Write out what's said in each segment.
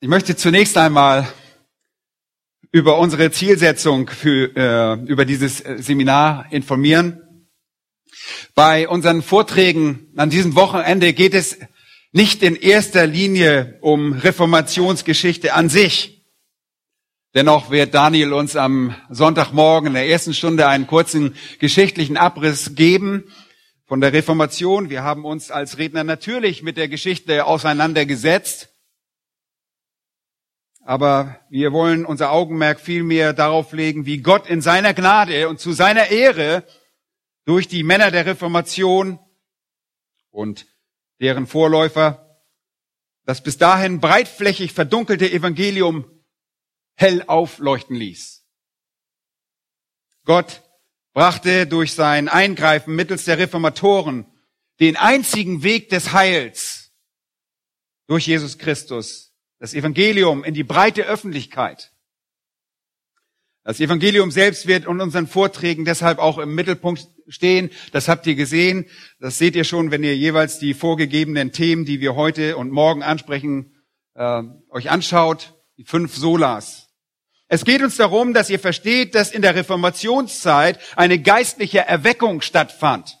Ich möchte zunächst einmal über unsere Zielsetzung für, äh, über dieses äh, Seminar informieren. Bei unseren Vorträgen an diesem Wochenende geht es nicht in erster Linie um Reformationsgeschichte an sich. Dennoch wird Daniel uns am Sonntagmorgen in der ersten Stunde einen kurzen geschichtlichen Abriss geben von der Reformation. Wir haben uns als Redner natürlich mit der Geschichte auseinandergesetzt. Aber wir wollen unser Augenmerk vielmehr darauf legen, wie Gott in seiner Gnade und zu seiner Ehre durch die Männer der Reformation und deren Vorläufer das bis dahin breitflächig verdunkelte Evangelium hell aufleuchten ließ. Gott brachte durch sein Eingreifen mittels der Reformatoren den einzigen Weg des Heils durch Jesus Christus das Evangelium in die breite Öffentlichkeit. Das Evangelium selbst wird in unseren Vorträgen deshalb auch im Mittelpunkt stehen. Das habt ihr gesehen. Das seht ihr schon, wenn ihr jeweils die vorgegebenen Themen, die wir heute und morgen ansprechen, äh, euch anschaut. Die fünf Solas. Es geht uns darum, dass ihr versteht, dass in der Reformationszeit eine geistliche Erweckung stattfand.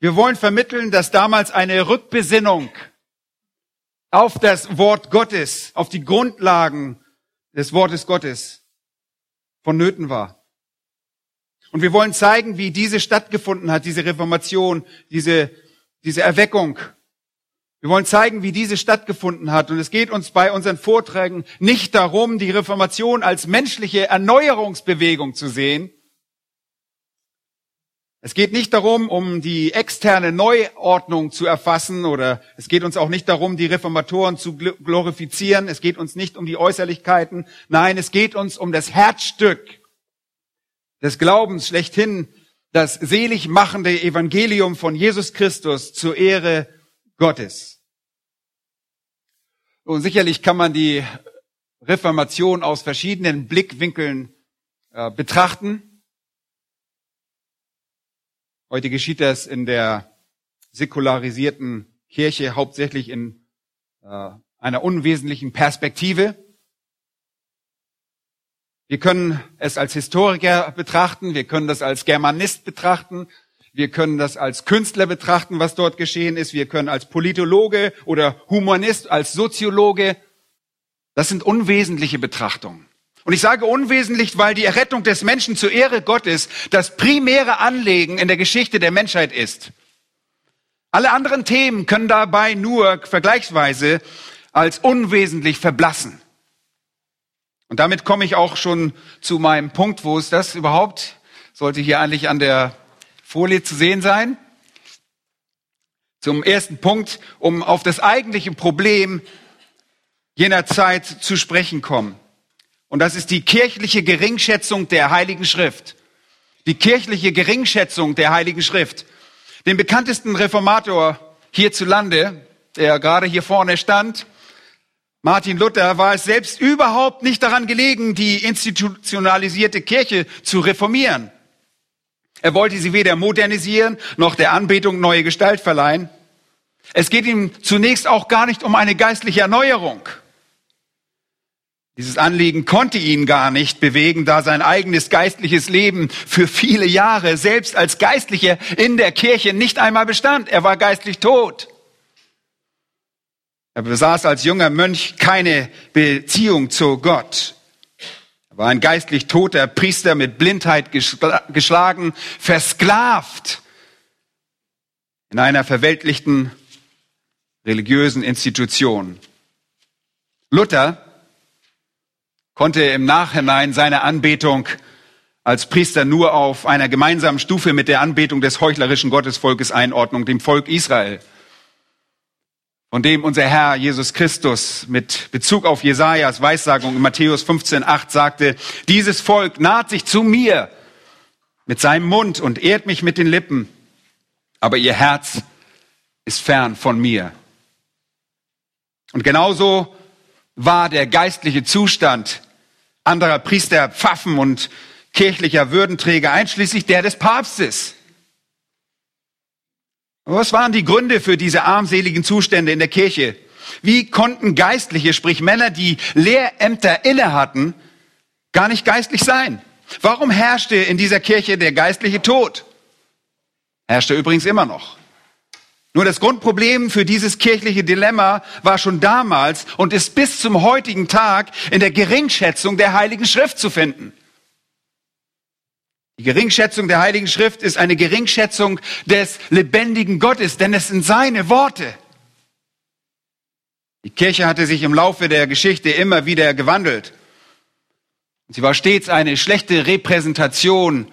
Wir wollen vermitteln, dass damals eine Rückbesinnung auf das Wort Gottes, auf die Grundlagen des Wortes Gottes vonnöten war. Und wir wollen zeigen, wie diese stattgefunden hat, diese Reformation, diese, diese Erweckung. Wir wollen zeigen, wie diese stattgefunden hat. Und es geht uns bei unseren Vorträgen nicht darum, die Reformation als menschliche Erneuerungsbewegung zu sehen, es geht nicht darum, um die externe Neuordnung zu erfassen oder es geht uns auch nicht darum, die Reformatoren zu glorifizieren. Es geht uns nicht um die Äußerlichkeiten. Nein, es geht uns um das Herzstück des Glaubens schlechthin, das selig machende Evangelium von Jesus Christus zur Ehre Gottes. Und sicherlich kann man die Reformation aus verschiedenen Blickwinkeln äh, betrachten. Heute geschieht das in der säkularisierten Kirche hauptsächlich in äh, einer unwesentlichen Perspektive. Wir können es als Historiker betrachten, wir können das als Germanist betrachten, wir können das als Künstler betrachten, was dort geschehen ist, wir können als Politologe oder Humanist, als Soziologe. Das sind unwesentliche Betrachtungen. Und ich sage unwesentlich, weil die Errettung des Menschen zur Ehre Gottes das primäre Anliegen in der Geschichte der Menschheit ist. Alle anderen Themen können dabei nur vergleichsweise als unwesentlich verblassen. Und damit komme ich auch schon zu meinem Punkt, wo ist das überhaupt? Sollte hier eigentlich an der Folie zu sehen sein. Zum ersten Punkt, um auf das eigentliche Problem jener Zeit zu sprechen kommen. Und das ist die kirchliche Geringschätzung der Heiligen Schrift. Die kirchliche Geringschätzung der Heiligen Schrift. Den bekanntesten Reformator hierzulande, der gerade hier vorne stand, Martin Luther, war es selbst überhaupt nicht daran gelegen, die institutionalisierte Kirche zu reformieren. Er wollte sie weder modernisieren noch der Anbetung neue Gestalt verleihen. Es geht ihm zunächst auch gar nicht um eine geistliche Erneuerung. Dieses Anliegen konnte ihn gar nicht bewegen, da sein eigenes geistliches Leben für viele Jahre selbst als Geistlicher in der Kirche nicht einmal bestand. Er war geistlich tot. Er besaß als junger Mönch keine Beziehung zu Gott. Er war ein geistlich toter Priester mit Blindheit geschlagen, versklavt in einer verweltlichten religiösen Institution. Luther konnte im Nachhinein seine Anbetung als Priester nur auf einer gemeinsamen Stufe mit der Anbetung des heuchlerischen Gottesvolkes einordnen, dem Volk Israel, von dem unser Herr Jesus Christus mit Bezug auf Jesajas Weissagung in Matthäus 15,8 sagte, dieses Volk naht sich zu mir mit seinem Mund und ehrt mich mit den Lippen, aber ihr Herz ist fern von mir. Und genauso war der geistliche Zustand anderer Priester, Pfaffen und kirchlicher Würdenträger, einschließlich der des Papstes. was waren die Gründe für diese armseligen Zustände in der Kirche? Wie konnten Geistliche, sprich Männer, die Lehrämter inne hatten, gar nicht geistlich sein? Warum herrschte in dieser Kirche der geistliche Tod? Herrschte übrigens immer noch. Nur das Grundproblem für dieses kirchliche Dilemma war schon damals und ist bis zum heutigen Tag in der Geringschätzung der Heiligen Schrift zu finden. Die Geringschätzung der Heiligen Schrift ist eine Geringschätzung des lebendigen Gottes, denn es sind seine Worte. Die Kirche hatte sich im Laufe der Geschichte immer wieder gewandelt. Sie war stets eine schlechte Repräsentation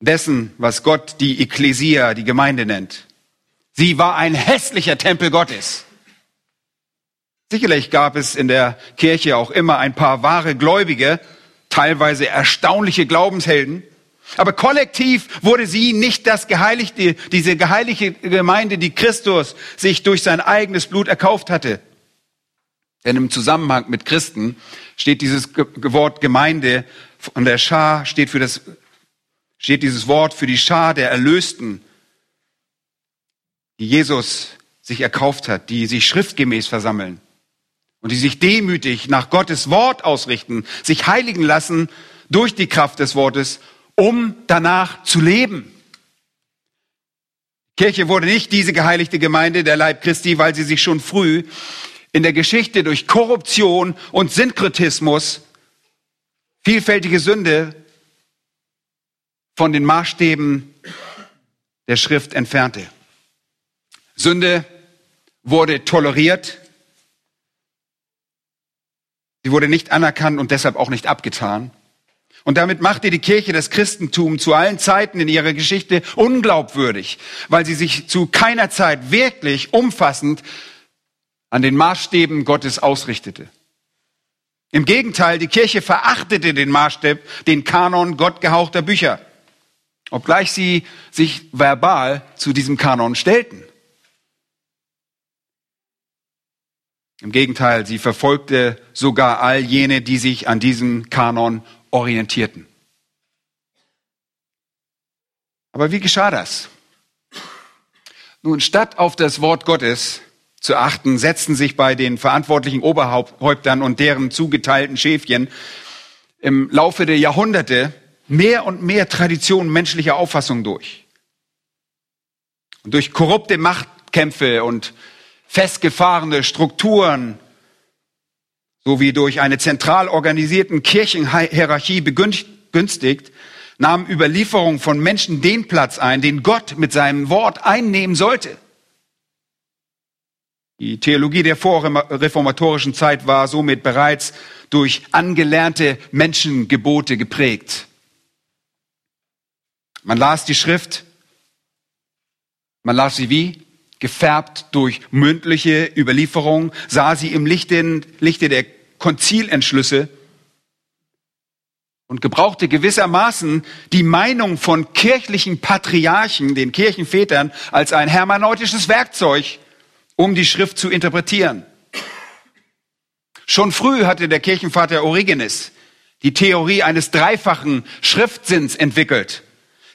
dessen, was Gott die Ekklesia, die Gemeinde nennt. Sie war ein hässlicher Tempel Gottes. Sicherlich gab es in der Kirche auch immer ein paar wahre Gläubige, teilweise erstaunliche Glaubenshelden. Aber kollektiv wurde sie nicht das geheiligte, diese geheiligte Gemeinde, die Christus sich durch sein eigenes Blut erkauft hatte. Denn im Zusammenhang mit Christen steht dieses Wort Gemeinde und der Schar steht für das, steht dieses Wort für die Schar der Erlösten, die Jesus sich erkauft hat, die sich schriftgemäß versammeln und die sich demütig nach Gottes Wort ausrichten, sich heiligen lassen durch die Kraft des Wortes, um danach zu leben. Kirche wurde nicht diese geheiligte Gemeinde der Leib Christi, weil sie sich schon früh in der Geschichte durch Korruption und Synkretismus, vielfältige Sünde von den Maßstäben der Schrift entfernte. Sünde wurde toleriert, Sie wurde nicht anerkannt und deshalb auch nicht abgetan. Und damit machte die Kirche das Christentum zu allen Zeiten in ihrer Geschichte unglaubwürdig, weil sie sich zu keiner Zeit wirklich umfassend an den Maßstäben Gottes ausrichtete. Im Gegenteil, die Kirche verachtete den Maßstab, den Kanon gottgehauchter Bücher, obgleich sie sich verbal zu diesem Kanon stellten. Im Gegenteil, sie verfolgte sogar all jene, die sich an diesem Kanon orientierten. Aber wie geschah das? Nun, statt auf das Wort Gottes zu achten, setzten sich bei den verantwortlichen Oberhäuptern und deren zugeteilten Schäfchen im Laufe der Jahrhunderte mehr und mehr Traditionen menschlicher Auffassung durch. Und durch korrupte Machtkämpfe und festgefahrene Strukturen sowie durch eine zentral organisierten Kirchenhierarchie begünstigt, nahm Überlieferung von Menschen den Platz ein, den Gott mit seinem Wort einnehmen sollte. Die Theologie der vorreformatorischen Zeit war somit bereits durch angelernte Menschengebote geprägt. Man las die Schrift, man las sie wie? Gefärbt durch mündliche Überlieferung, sah sie im Lichte, Lichte der Konzilentschlüsse und gebrauchte gewissermaßen die Meinung von kirchlichen Patriarchen, den Kirchenvätern, als ein hermeneutisches Werkzeug, um die Schrift zu interpretieren. Schon früh hatte der Kirchenvater Origenes die Theorie eines dreifachen Schriftsinns entwickelt,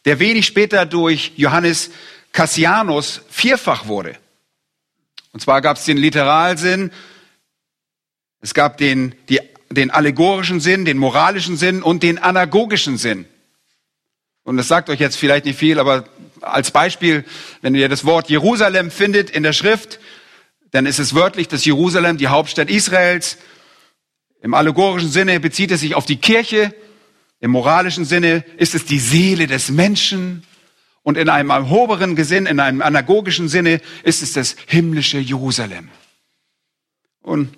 der wenig später durch Johannes Cassianus vierfach wurde. Und zwar gab es den Literalsinn, es gab den, die, den allegorischen Sinn, den moralischen Sinn und den anagogischen Sinn. Und das sagt euch jetzt vielleicht nicht viel, aber als Beispiel, wenn ihr das Wort Jerusalem findet in der Schrift, dann ist es wörtlich das Jerusalem, die Hauptstadt Israels. Im allegorischen Sinne bezieht es sich auf die Kirche. Im moralischen Sinne ist es die Seele des Menschen. Und in einem erhobenen Gesinn, in einem anagogischen Sinne ist es das himmlische Jerusalem. Und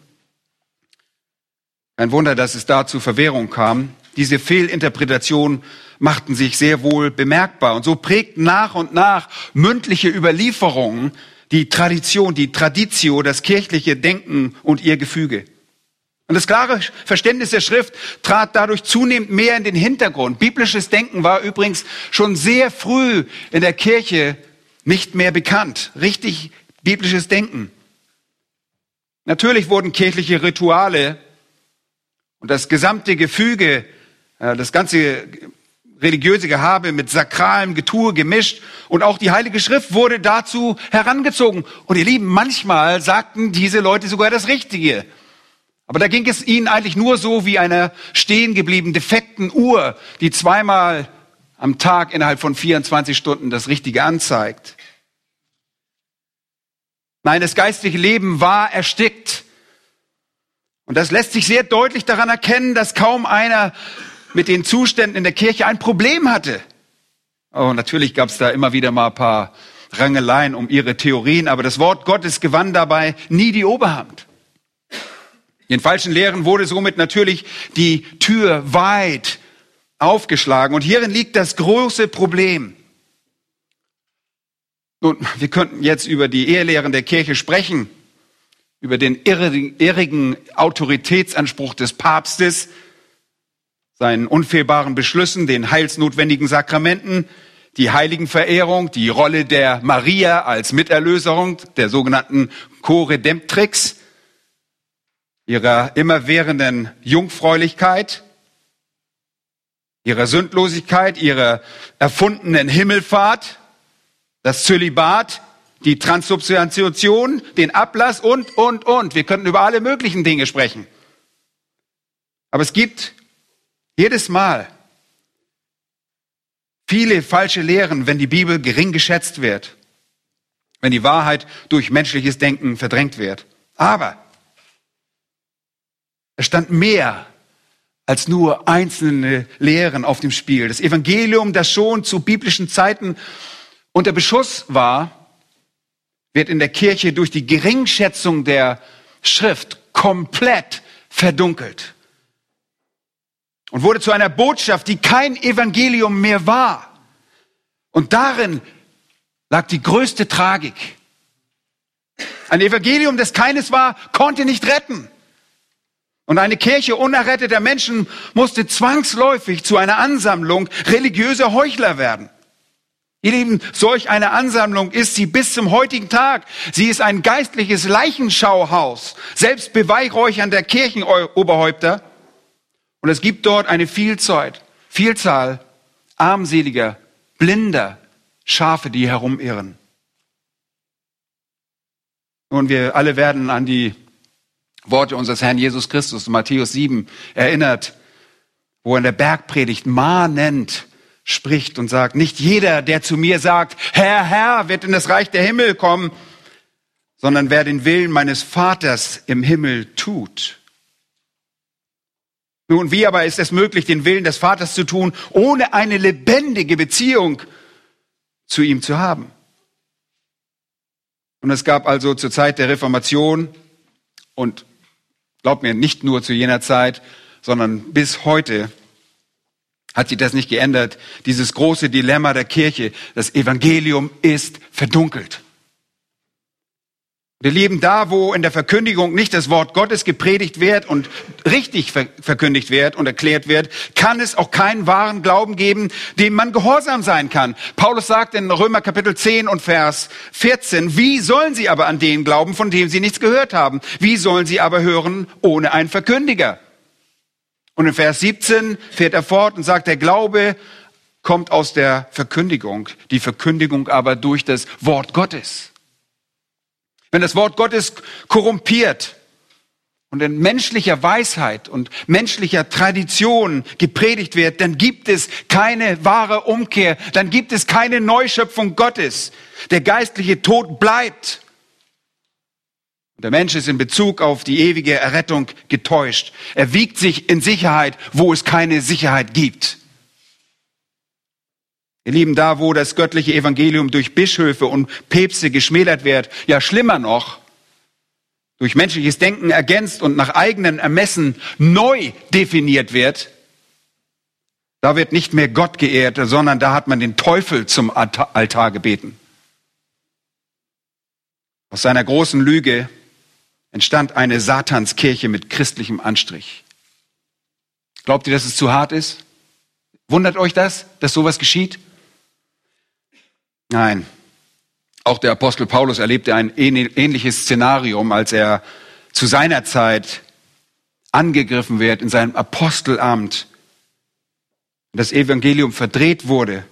kein Wunder, dass es da zu Verwährung kam. Diese Fehlinterpretationen machten sich sehr wohl bemerkbar. Und so prägten nach und nach mündliche Überlieferungen die Tradition, die Traditio, das kirchliche Denken und ihr Gefüge. Und das klare Verständnis der Schrift trat dadurch zunehmend mehr in den Hintergrund. Biblisches Denken war übrigens schon sehr früh in der Kirche nicht mehr bekannt. Richtig biblisches Denken. Natürlich wurden kirchliche Rituale und das gesamte Gefüge, äh, das ganze religiöse Gehabe mit sakralem Getue gemischt und auch die Heilige Schrift wurde dazu herangezogen. Und ihr Lieben, manchmal sagten diese Leute sogar das Richtige. Aber da ging es ihnen eigentlich nur so wie einer stehen geblieben defekten Uhr, die zweimal am Tag innerhalb von 24 Stunden das Richtige anzeigt. Nein, das geistliche Leben war erstickt. Und das lässt sich sehr deutlich daran erkennen, dass kaum einer mit den Zuständen in der Kirche ein Problem hatte. Oh, natürlich gab es da immer wieder mal ein paar Rangeleien um ihre Theorien, aber das Wort Gottes gewann dabei nie die Oberhand. Den falschen Lehren wurde somit natürlich die Tür weit aufgeschlagen. Und hierin liegt das große Problem. Nun, wir könnten jetzt über die Ehelehren der Kirche sprechen, über den irrigen Autoritätsanspruch des Papstes, seinen unfehlbaren Beschlüssen, den heilsnotwendigen Sakramenten, die Heiligenverehrung, die Rolle der Maria als Miterlöserung, der sogenannten Co-Redemptrix, ihrer immerwährenden Jungfräulichkeit, ihrer Sündlosigkeit, ihrer erfundenen Himmelfahrt, das Zölibat, die Transsubstantiation, den Ablass und, und, und. Wir könnten über alle möglichen Dinge sprechen. Aber es gibt jedes Mal viele falsche Lehren, wenn die Bibel gering geschätzt wird, wenn die Wahrheit durch menschliches Denken verdrängt wird. Aber es stand mehr als nur einzelne Lehren auf dem Spiel. Das Evangelium, das schon zu biblischen Zeiten unter Beschuss war, wird in der Kirche durch die Geringschätzung der Schrift komplett verdunkelt und wurde zu einer Botschaft, die kein Evangelium mehr war. Und darin lag die größte Tragik. Ein Evangelium, das keines war, konnte nicht retten. Und eine Kirche unerretteter Menschen musste zwangsläufig zu einer Ansammlung religiöser Heuchler werden. Ihr Lieben, solch eine Ansammlung ist sie bis zum heutigen Tag. Sie ist ein geistliches Leichenschauhaus, selbst beweihräuchern der Kirchenoberhäupter. Und es gibt dort eine Vielzahl, Vielzahl armseliger, blinder Schafe, die herumirren. Und wir alle werden an die Worte unseres Herrn Jesus Christus, Matthäus 7, erinnert, wo er in der Bergpredigt mahnend spricht und sagt, nicht jeder, der zu mir sagt, Herr, Herr, wird in das Reich der Himmel kommen, sondern wer den Willen meines Vaters im Himmel tut. Nun, wie aber ist es möglich, den Willen des Vaters zu tun, ohne eine lebendige Beziehung zu ihm zu haben? Und es gab also zur Zeit der Reformation und glaubt mir, nicht nur zu jener Zeit, sondern bis heute hat sich das nicht geändert. Dieses große Dilemma der Kirche, das Evangelium ist verdunkelt. Wir leben da, wo in der Verkündigung nicht das Wort Gottes gepredigt wird und richtig verkündigt wird und erklärt wird, kann es auch keinen wahren Glauben geben, dem man gehorsam sein kann. Paulus sagt in Römer Kapitel 10 und Vers 14, wie sollen sie aber an den glauben, von dem sie nichts gehört haben? Wie sollen sie aber hören ohne einen Verkündiger? Und in Vers 17 fährt er fort und sagt, der Glaube kommt aus der Verkündigung, die Verkündigung aber durch das Wort Gottes. Wenn das Wort Gottes korrumpiert und in menschlicher Weisheit und menschlicher Tradition gepredigt wird, dann gibt es keine wahre Umkehr, dann gibt es keine Neuschöpfung Gottes. Der geistliche Tod bleibt. Der Mensch ist in Bezug auf die ewige Errettung getäuscht. Er wiegt sich in Sicherheit, wo es keine Sicherheit gibt. Ihr Lieben, da wo das göttliche Evangelium durch Bischöfe und Päpste geschmälert wird, ja schlimmer noch, durch menschliches Denken ergänzt und nach eigenen Ermessen neu definiert wird, da wird nicht mehr Gott geehrt, sondern da hat man den Teufel zum Altar gebeten. Aus seiner großen Lüge entstand eine Satanskirche mit christlichem Anstrich. Glaubt ihr, dass es zu hart ist? Wundert euch das, dass sowas geschieht? Nein. Auch der Apostel Paulus erlebte ein ähnliches Szenarium, als er zu seiner Zeit angegriffen wird in seinem Apostelamt das Evangelium verdreht wurde,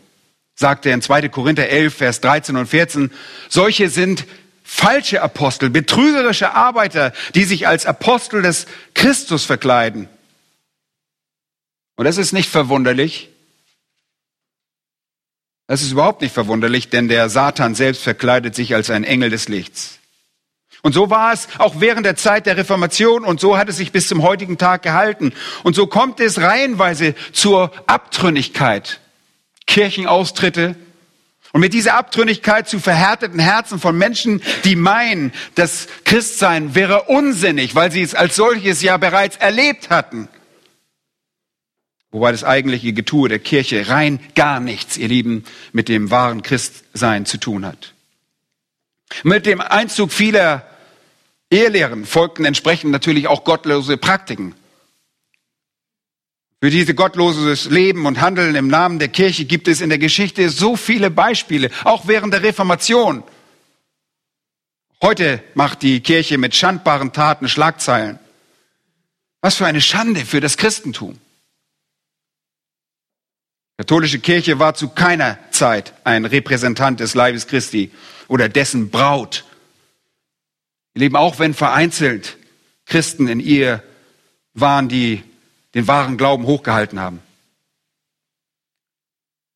sagte er in 2. Korinther 11, Vers 13 und 14, solche sind falsche Apostel, betrügerische Arbeiter, die sich als Apostel des Christus verkleiden. Und das ist nicht verwunderlich. Das ist überhaupt nicht verwunderlich, denn der Satan selbst verkleidet sich als ein Engel des Lichts. Und so war es auch während der Zeit der Reformation und so hat es sich bis zum heutigen Tag gehalten. Und so kommt es reihenweise zur Abtrünnigkeit. Kirchenaustritte, und mit dieser Abtrünnigkeit zu verhärteten Herzen von Menschen, die meinen, das Christsein wäre unsinnig, weil sie es als solches ja bereits erlebt hatten. Wobei das eigentliche Getue der Kirche rein gar nichts, ihr Lieben, mit dem wahren Christsein zu tun hat. Mit dem Einzug vieler Ehelehren folgten entsprechend natürlich auch gottlose Praktiken. Für diese gottloses Leben und Handeln im Namen der Kirche gibt es in der Geschichte so viele Beispiele, auch während der Reformation. Heute macht die Kirche mit schandbaren Taten Schlagzeilen. Was für eine Schande für das Christentum. Die katholische Kirche war zu keiner Zeit ein Repräsentant des Leibes Christi oder dessen Braut. Wir leben auch, wenn vereinzelt Christen in ihr waren, die den wahren Glauben hochgehalten haben.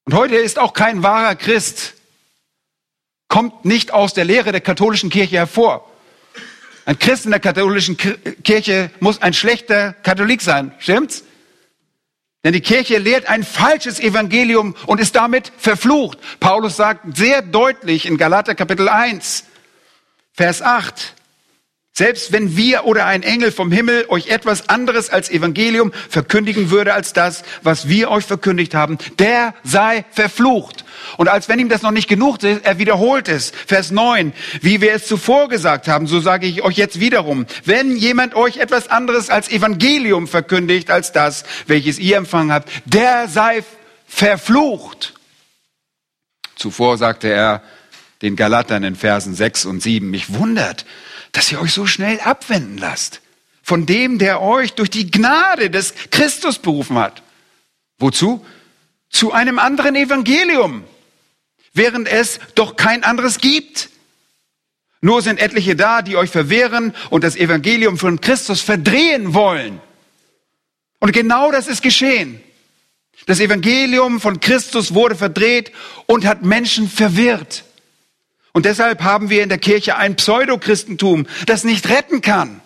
Und heute ist auch kein wahrer Christ, kommt nicht aus der Lehre der katholischen Kirche hervor. Ein Christ in der katholischen Kirche muss ein schlechter Katholik sein, stimmt's? Denn die Kirche lehrt ein falsches Evangelium und ist damit verflucht. Paulus sagt sehr deutlich in Galater Kapitel 1, Vers 8, selbst wenn wir oder ein Engel vom Himmel euch etwas anderes als Evangelium verkündigen würde als das, was wir euch verkündigt haben, der sei verflucht. Und als wenn ihm das noch nicht genug ist, er wiederholt es. Vers 9, wie wir es zuvor gesagt haben, so sage ich euch jetzt wiederum, wenn jemand euch etwas anderes als Evangelium verkündigt als das, welches ihr empfangen habt, der sei verflucht. Zuvor sagte er den Galatern in Versen 6 und 7, mich wundert, dass ihr euch so schnell abwenden lasst von dem, der euch durch die Gnade des Christus berufen hat. Wozu? Zu einem anderen Evangelium, während es doch kein anderes gibt. Nur sind etliche da, die euch verwehren und das Evangelium von Christus verdrehen wollen. Und genau das ist geschehen. Das Evangelium von Christus wurde verdreht und hat Menschen verwirrt. Und deshalb haben wir in der Kirche ein Pseudochristentum, das nicht retten kann.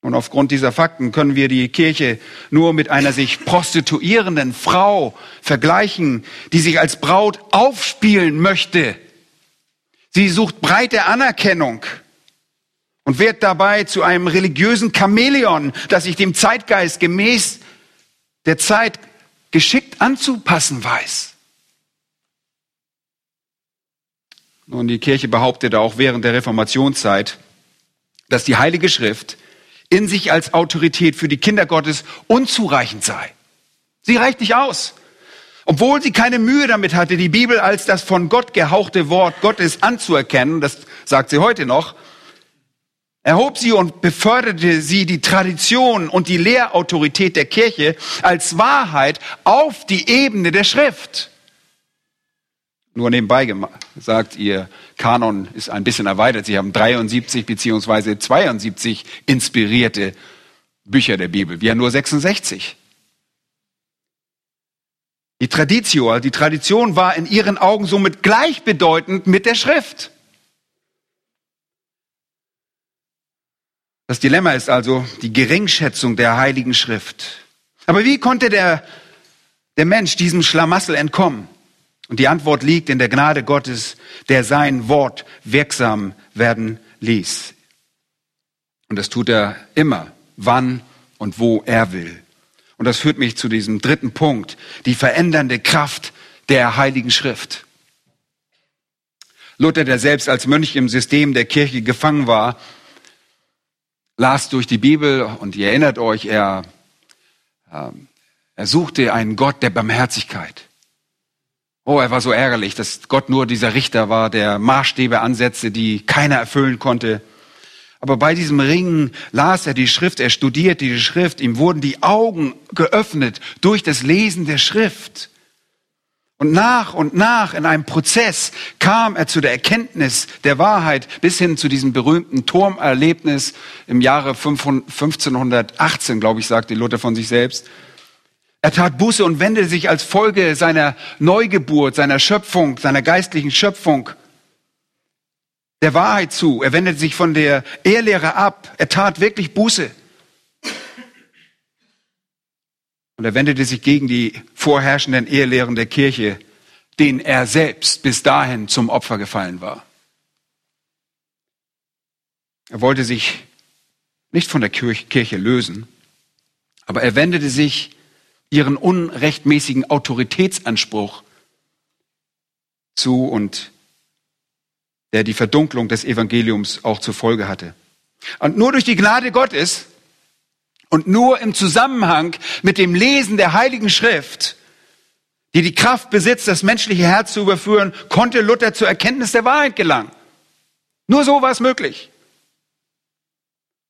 Und aufgrund dieser Fakten können wir die Kirche nur mit einer sich prostituierenden Frau vergleichen, die sich als Braut aufspielen möchte. Sie sucht breite Anerkennung und wird dabei zu einem religiösen Chamäleon, das sich dem Zeitgeist gemäß der Zeit geschickt anzupassen weiß. Und die Kirche behauptete auch während der Reformationszeit, dass die Heilige Schrift in sich als Autorität für die Kinder Gottes unzureichend sei. Sie reicht nicht aus. Obwohl sie keine Mühe damit hatte, die Bibel als das von Gott gehauchte Wort Gottes anzuerkennen, das sagt sie heute noch, erhob sie und beförderte sie die Tradition und die Lehrautorität der Kirche als Wahrheit auf die Ebene der Schrift. Nur nebenbei gesagt, ihr Kanon ist ein bisschen erweitert. Sie haben 73 beziehungsweise 72 inspirierte Bücher der Bibel. Wir haben nur 66. Die Traditio, die Tradition war in ihren Augen somit gleichbedeutend mit der Schrift. Das Dilemma ist also die Geringschätzung der Heiligen Schrift. Aber wie konnte der, der Mensch diesem Schlamassel entkommen? Und die Antwort liegt in der Gnade Gottes, der sein Wort wirksam werden ließ. Und das tut er immer, wann und wo er will. Und das führt mich zu diesem dritten Punkt, die verändernde Kraft der Heiligen Schrift. Luther, der selbst als Mönch im System der Kirche gefangen war, las durch die Bibel und ihr erinnert euch, er, äh, er suchte einen Gott der Barmherzigkeit. Oh, er war so ärgerlich, dass Gott nur dieser Richter war, der Maßstäbe ansetzte, die keiner erfüllen konnte. Aber bei diesem Ringen las er die Schrift, er studierte die Schrift, ihm wurden die Augen geöffnet durch das Lesen der Schrift. Und nach und nach in einem Prozess kam er zu der Erkenntnis der Wahrheit bis hin zu diesem berühmten Turmerlebnis im Jahre 1518, glaube ich, sagte Luther von sich selbst. Er tat Buße und wendete sich als Folge seiner Neugeburt, seiner Schöpfung, seiner geistlichen Schöpfung der Wahrheit zu. Er wendete sich von der Ehrlehre ab. Er tat wirklich Buße. Und er wendete sich gegen die vorherrschenden Ehelehren der Kirche, denen er selbst bis dahin zum Opfer gefallen war. Er wollte sich nicht von der Kirche lösen, aber er wendete sich ihren unrechtmäßigen Autoritätsanspruch zu und der die Verdunklung des Evangeliums auch zur Folge hatte. Und nur durch die Gnade Gottes und nur im Zusammenhang mit dem Lesen der Heiligen Schrift, die die Kraft besitzt, das menschliche Herz zu überführen, konnte Luther zur Erkenntnis der Wahrheit gelangen. Nur so war es möglich.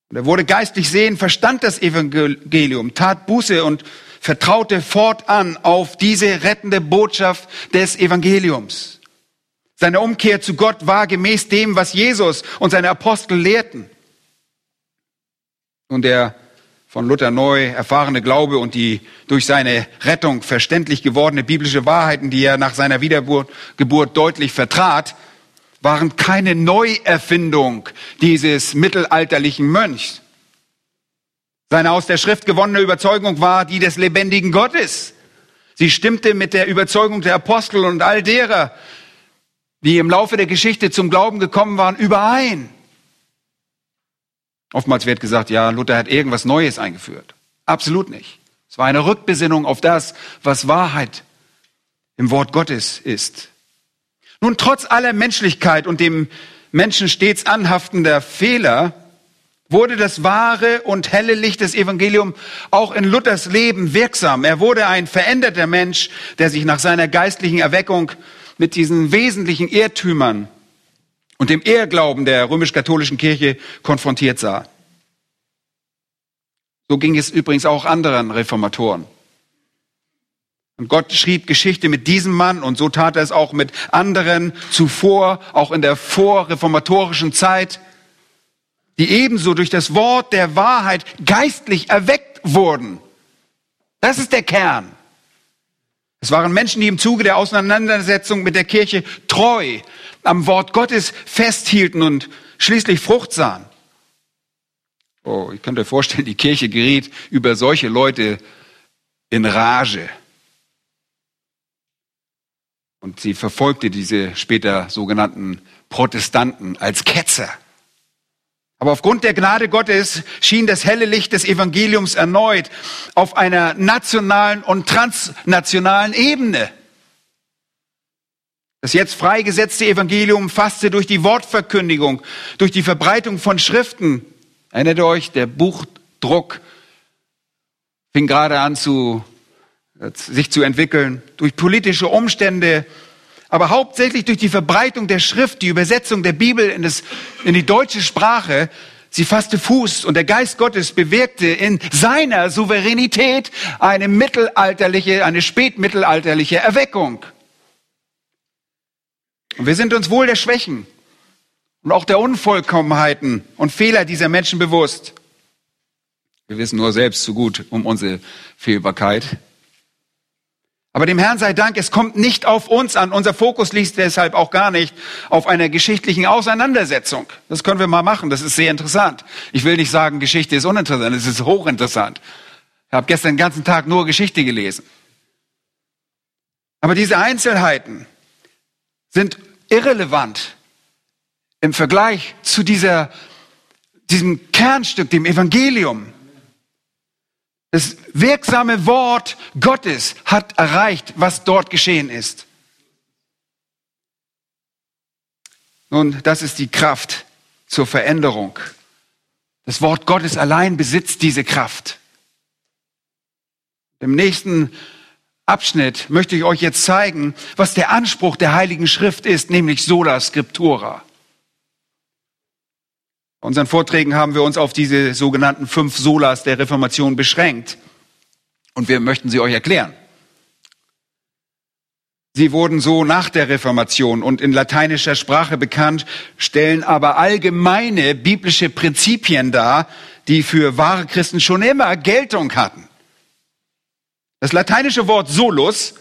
Und er wurde geistlich sehen, verstand das Evangelium, tat Buße und vertraute fortan auf diese rettende Botschaft des Evangeliums. Seine Umkehr zu Gott war gemäß dem, was Jesus und seine Apostel lehrten. Und der von Luther neu erfahrene Glaube und die durch seine Rettung verständlich gewordene biblische Wahrheiten, die er nach seiner Wiedergeburt Geburt deutlich vertrat, waren keine Neuerfindung dieses mittelalterlichen Mönchs. Seine aus der Schrift gewonnene Überzeugung war die des lebendigen Gottes. Sie stimmte mit der Überzeugung der Apostel und all derer, die im Laufe der Geschichte zum Glauben gekommen waren, überein. Oftmals wird gesagt, ja, Luther hat irgendwas Neues eingeführt. Absolut nicht. Es war eine Rückbesinnung auf das, was Wahrheit im Wort Gottes ist. Nun, trotz aller Menschlichkeit und dem Menschen stets anhaftender Fehler, wurde das wahre und helle Licht des Evangeliums auch in Luthers Leben wirksam. Er wurde ein veränderter Mensch, der sich nach seiner geistlichen Erweckung mit diesen wesentlichen Irrtümern und dem Ehrglauben der römisch-katholischen Kirche konfrontiert sah. So ging es übrigens auch anderen Reformatoren. Und Gott schrieb Geschichte mit diesem Mann und so tat er es auch mit anderen zuvor, auch in der vorreformatorischen Zeit, die ebenso durch das Wort der Wahrheit geistlich erweckt wurden. Das ist der Kern. Es waren Menschen, die im Zuge der Auseinandersetzung mit der Kirche treu am Wort Gottes festhielten und schließlich Frucht sahen. Oh, ich könnte mir vorstellen, die Kirche geriet über solche Leute in Rage. Und sie verfolgte diese später sogenannten Protestanten als Ketzer. Aber aufgrund der Gnade Gottes schien das helle Licht des Evangeliums erneut auf einer nationalen und transnationalen Ebene. Das jetzt freigesetzte Evangelium fasste durch die Wortverkündigung, durch die Verbreitung von Schriften, erinnert euch, der Buchdruck fing gerade an zu, sich zu entwickeln, durch politische Umstände, aber hauptsächlich durch die Verbreitung der Schrift, die Übersetzung der Bibel in, das, in die deutsche Sprache, sie fasste Fuß und der Geist Gottes bewirkte in seiner Souveränität eine mittelalterliche, eine spätmittelalterliche Erweckung. Und wir sind uns wohl der Schwächen und auch der Unvollkommenheiten und Fehler dieser Menschen bewusst. Wir wissen nur selbst zu gut um unsere Fehlbarkeit. Aber dem Herrn sei Dank, es kommt nicht auf uns an. Unser Fokus liegt deshalb auch gar nicht auf einer geschichtlichen Auseinandersetzung. Das können wir mal machen. Das ist sehr interessant. Ich will nicht sagen, Geschichte ist uninteressant. Es ist hochinteressant. Ich habe gestern den ganzen Tag nur Geschichte gelesen. Aber diese Einzelheiten sind irrelevant im Vergleich zu dieser, diesem Kernstück, dem Evangelium. Das wirksame Wort Gottes hat erreicht, was dort geschehen ist. Nun, das ist die Kraft zur Veränderung. Das Wort Gottes allein besitzt diese Kraft. Im nächsten Abschnitt möchte ich euch jetzt zeigen, was der Anspruch der Heiligen Schrift ist, nämlich sola scriptura. Bei unseren Vorträgen haben wir uns auf diese sogenannten fünf Solas der Reformation beschränkt. Und wir möchten sie euch erklären. Sie wurden so nach der Reformation und in lateinischer Sprache bekannt, stellen aber allgemeine biblische Prinzipien dar, die für wahre Christen schon immer Geltung hatten. Das lateinische Wort solus,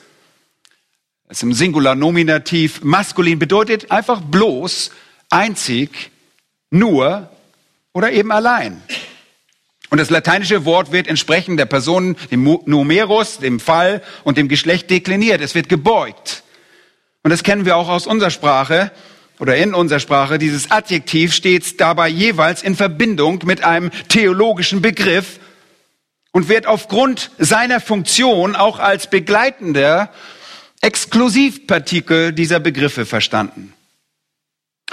das im Singular Nominativ maskulin bedeutet einfach bloß, einzig, nur oder eben allein. Und das lateinische Wort wird entsprechend der Person, dem Numerus, dem Fall und dem Geschlecht dekliniert. Es wird gebeugt. Und das kennen wir auch aus unserer Sprache oder in unserer Sprache. Dieses Adjektiv steht dabei jeweils in Verbindung mit einem theologischen Begriff und wird aufgrund seiner Funktion auch als begleitender Exklusivpartikel dieser Begriffe verstanden.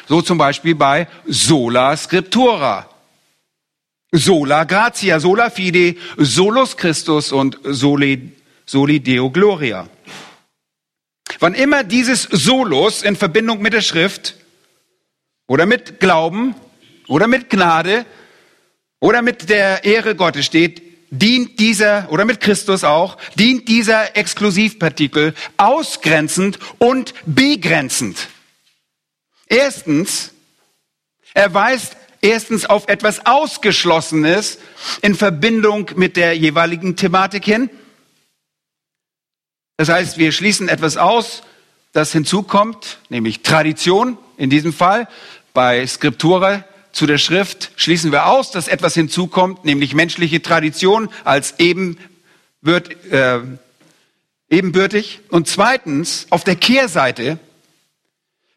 So zum Beispiel bei sola scriptura, sola gratia, sola fide, solus Christus und soli, soli Deo gloria. Wann immer dieses Solus in Verbindung mit der Schrift oder mit Glauben oder mit Gnade oder mit der Ehre Gottes steht, dient dieser, oder mit Christus auch, dient dieser Exklusivpartikel ausgrenzend und begrenzend. Erstens, er weist erstens auf etwas Ausgeschlossenes in Verbindung mit der jeweiligen Thematik hin. Das heißt, wir schließen etwas aus, das hinzukommt, nämlich Tradition in diesem Fall. Bei Skriptura zu der Schrift schließen wir aus, dass etwas hinzukommt, nämlich menschliche Tradition als ebenbürt, äh, ebenbürtig. Und zweitens, auf der Kehrseite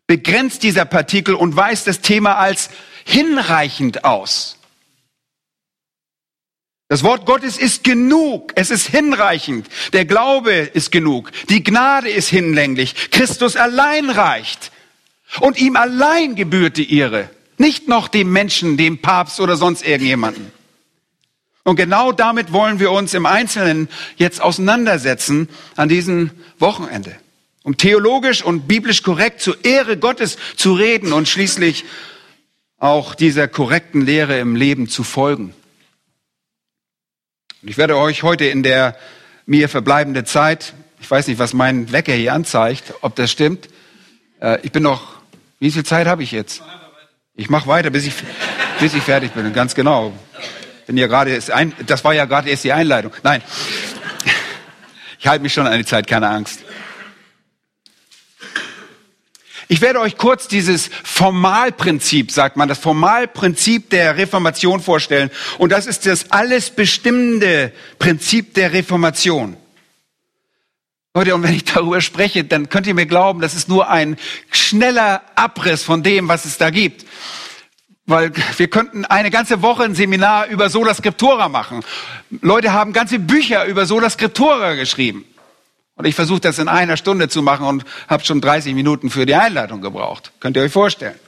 begrenzt dieser Partikel und weist das Thema als hinreichend aus. Das Wort Gottes ist genug, es ist hinreichend, der Glaube ist genug, die Gnade ist hinlänglich, Christus allein reicht. Und ihm allein gebührt die Ehre, nicht noch dem Menschen, dem Papst oder sonst irgendjemanden. Und genau damit wollen wir uns im Einzelnen jetzt auseinandersetzen an diesem Wochenende, um theologisch und biblisch korrekt zur Ehre Gottes zu reden und schließlich auch dieser korrekten Lehre im Leben zu folgen. Und ich werde euch heute in der mir verbleibende Zeit, ich weiß nicht, was mein Wecker hier anzeigt, ob das stimmt. Äh, ich bin noch, wie viel Zeit habe ich jetzt? Ich mache weiter, bis ich, bis ich fertig bin. Ganz genau. Bin ja gerade, das war ja gerade erst die Einleitung. Nein, ich halte mich schon an die Zeit, keine Angst. Ich werde euch kurz dieses Formalprinzip, sagt man, das Formalprinzip der Reformation vorstellen. Und das ist das alles bestimmende Prinzip der Reformation. Leute, und wenn ich darüber spreche, dann könnt ihr mir glauben, das ist nur ein schneller Abriss von dem, was es da gibt. Weil wir könnten eine ganze Woche ein Seminar über Sola Scriptura machen. Leute haben ganze Bücher über Sola Scriptura geschrieben. Und ich versuche das in einer Stunde zu machen und habe schon 30 Minuten für die Einleitung gebraucht. Könnt ihr euch vorstellen.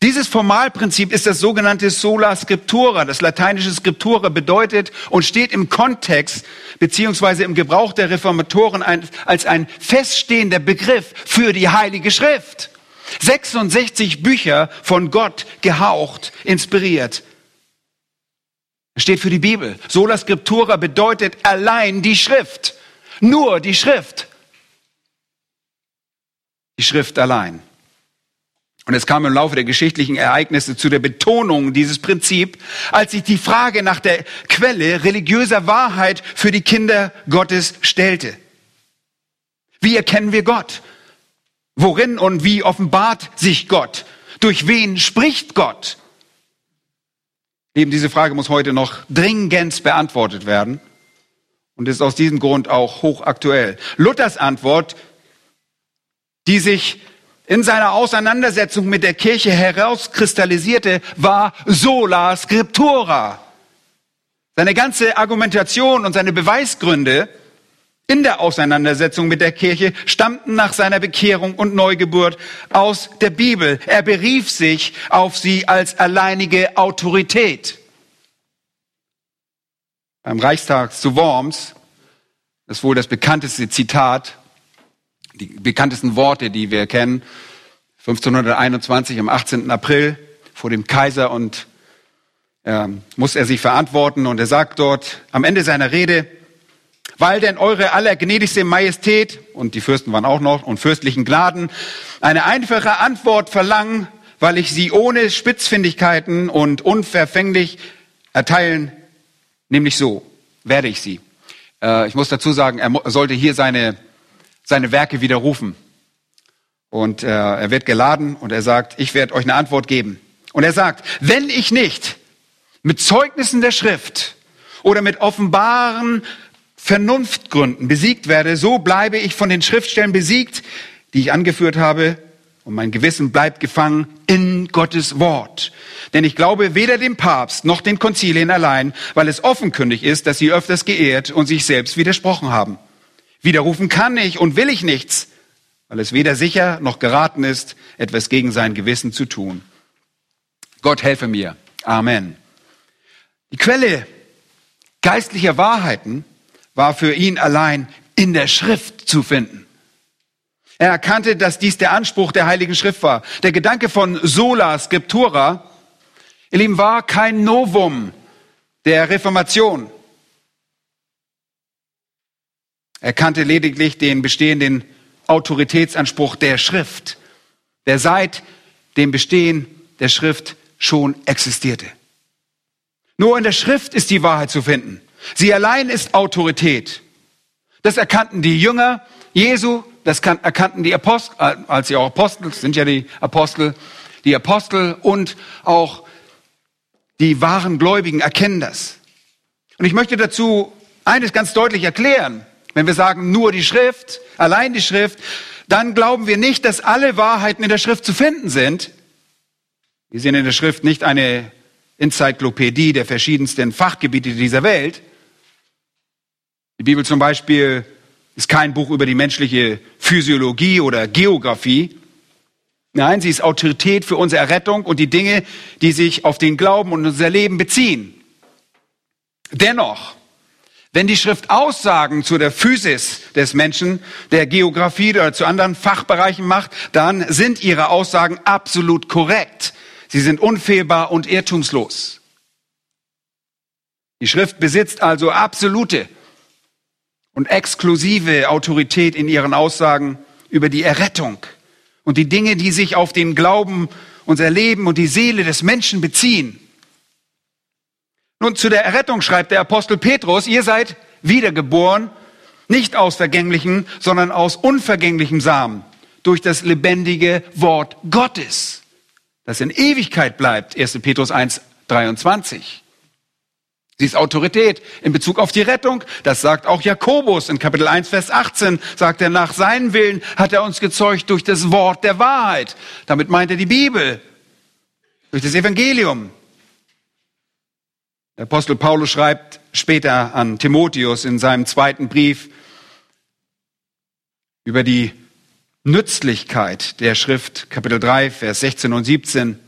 Dieses Formalprinzip ist das sogenannte sola scriptura. Das lateinische scriptura bedeutet und steht im Kontext beziehungsweise im Gebrauch der Reformatoren als ein feststehender Begriff für die Heilige Schrift. 66 Bücher von Gott gehaucht, inspiriert. Steht für die Bibel. Sola scriptura bedeutet allein die Schrift. Nur die Schrift. Die Schrift allein. Und es kam im Laufe der geschichtlichen Ereignisse zu der Betonung dieses Prinzip, als sich die Frage nach der Quelle religiöser Wahrheit für die Kinder Gottes stellte. Wie erkennen wir Gott? Worin und wie offenbart sich Gott? Durch wen spricht Gott? Eben diese Frage muss heute noch dringend beantwortet werden und ist aus diesem Grund auch hochaktuell. Luthers Antwort, die sich in seiner Auseinandersetzung mit der Kirche herauskristallisierte, war sola scriptura. Seine ganze Argumentation und seine Beweisgründe in der Auseinandersetzung mit der Kirche stammten nach seiner Bekehrung und Neugeburt aus der Bibel. Er berief sich auf sie als alleinige Autorität beim Reichstag zu Worms, das ist wohl das bekannteste Zitat, die bekanntesten Worte, die wir kennen, 1521 am 18. April vor dem Kaiser und äh, muss er sich verantworten. Und er sagt dort am Ende seiner Rede, weil denn eure allergnädigste Majestät, und die Fürsten waren auch noch, und fürstlichen Gnaden, eine einfache Antwort verlangen, weil ich sie ohne Spitzfindigkeiten und unverfänglich erteilen, nämlich so, werde ich sie. Äh, ich muss dazu sagen, er sollte hier seine, seine Werke widerrufen. Und äh, er wird geladen und er sagt, ich werde euch eine Antwort geben. Und er sagt, wenn ich nicht mit Zeugnissen der Schrift oder mit offenbaren Vernunftgründen besiegt werde, so bleibe ich von den Schriftstellen besiegt, die ich angeführt habe, und mein Gewissen bleibt gefangen in Gottes Wort. Denn ich glaube weder dem Papst noch den Konzilien allein, weil es offenkundig ist, dass sie öfters geehrt und sich selbst widersprochen haben. Widerrufen kann ich und will ich nichts, weil es weder sicher noch geraten ist, etwas gegen sein Gewissen zu tun. Gott helfe mir. Amen. Die Quelle geistlicher Wahrheiten war für ihn allein in der Schrift zu finden. Er erkannte, dass dies der Anspruch der Heiligen Schrift war. Der Gedanke von sola scriptura, ihr Lieben, war kein Novum der Reformation. Er kannte lediglich den bestehenden Autoritätsanspruch der Schrift, der seit dem Bestehen der Schrift schon existierte. Nur in der Schrift ist die Wahrheit zu finden. Sie allein ist Autorität. Das erkannten die Jünger Jesu, das erkannten die Apostel, äh, als sie auch Apostel sind ja die Apostel, die Apostel und auch die wahren Gläubigen erkennen das. Und ich möchte dazu eines ganz deutlich erklären. Wenn wir sagen nur die Schrift, allein die Schrift, dann glauben wir nicht, dass alle Wahrheiten in der Schrift zu finden sind. Wir sehen in der Schrift nicht eine Enzyklopädie der verschiedensten Fachgebiete dieser Welt. Die Bibel zum Beispiel ist kein Buch über die menschliche Physiologie oder Geografie. Nein, sie ist Autorität für unsere Errettung und die Dinge, die sich auf den Glauben und unser Leben beziehen. Dennoch, wenn die Schrift Aussagen zu der Physis des Menschen, der Geografie oder zu anderen Fachbereichen macht, dann sind ihre Aussagen absolut korrekt. Sie sind unfehlbar und irrtumslos. Die Schrift besitzt also absolute und exklusive Autorität in ihren Aussagen über die Errettung und die Dinge, die sich auf den Glauben, unser Leben und die Seele des Menschen beziehen. Nun, zu der Errettung schreibt der Apostel Petrus, ihr seid wiedergeboren, nicht aus vergänglichen, sondern aus unvergänglichem Samen, durch das lebendige Wort Gottes, das in Ewigkeit bleibt, 1. Petrus 1, 23. Sie ist Autorität in Bezug auf die Rettung. Das sagt auch Jakobus in Kapitel 1, Vers 18. Sagt er, nach seinem Willen hat er uns gezeugt durch das Wort der Wahrheit. Damit meint er die Bibel, durch das Evangelium. Der Apostel Paulus schreibt später an Timotheus in seinem zweiten Brief über die Nützlichkeit der Schrift, Kapitel 3, Vers 16 und 17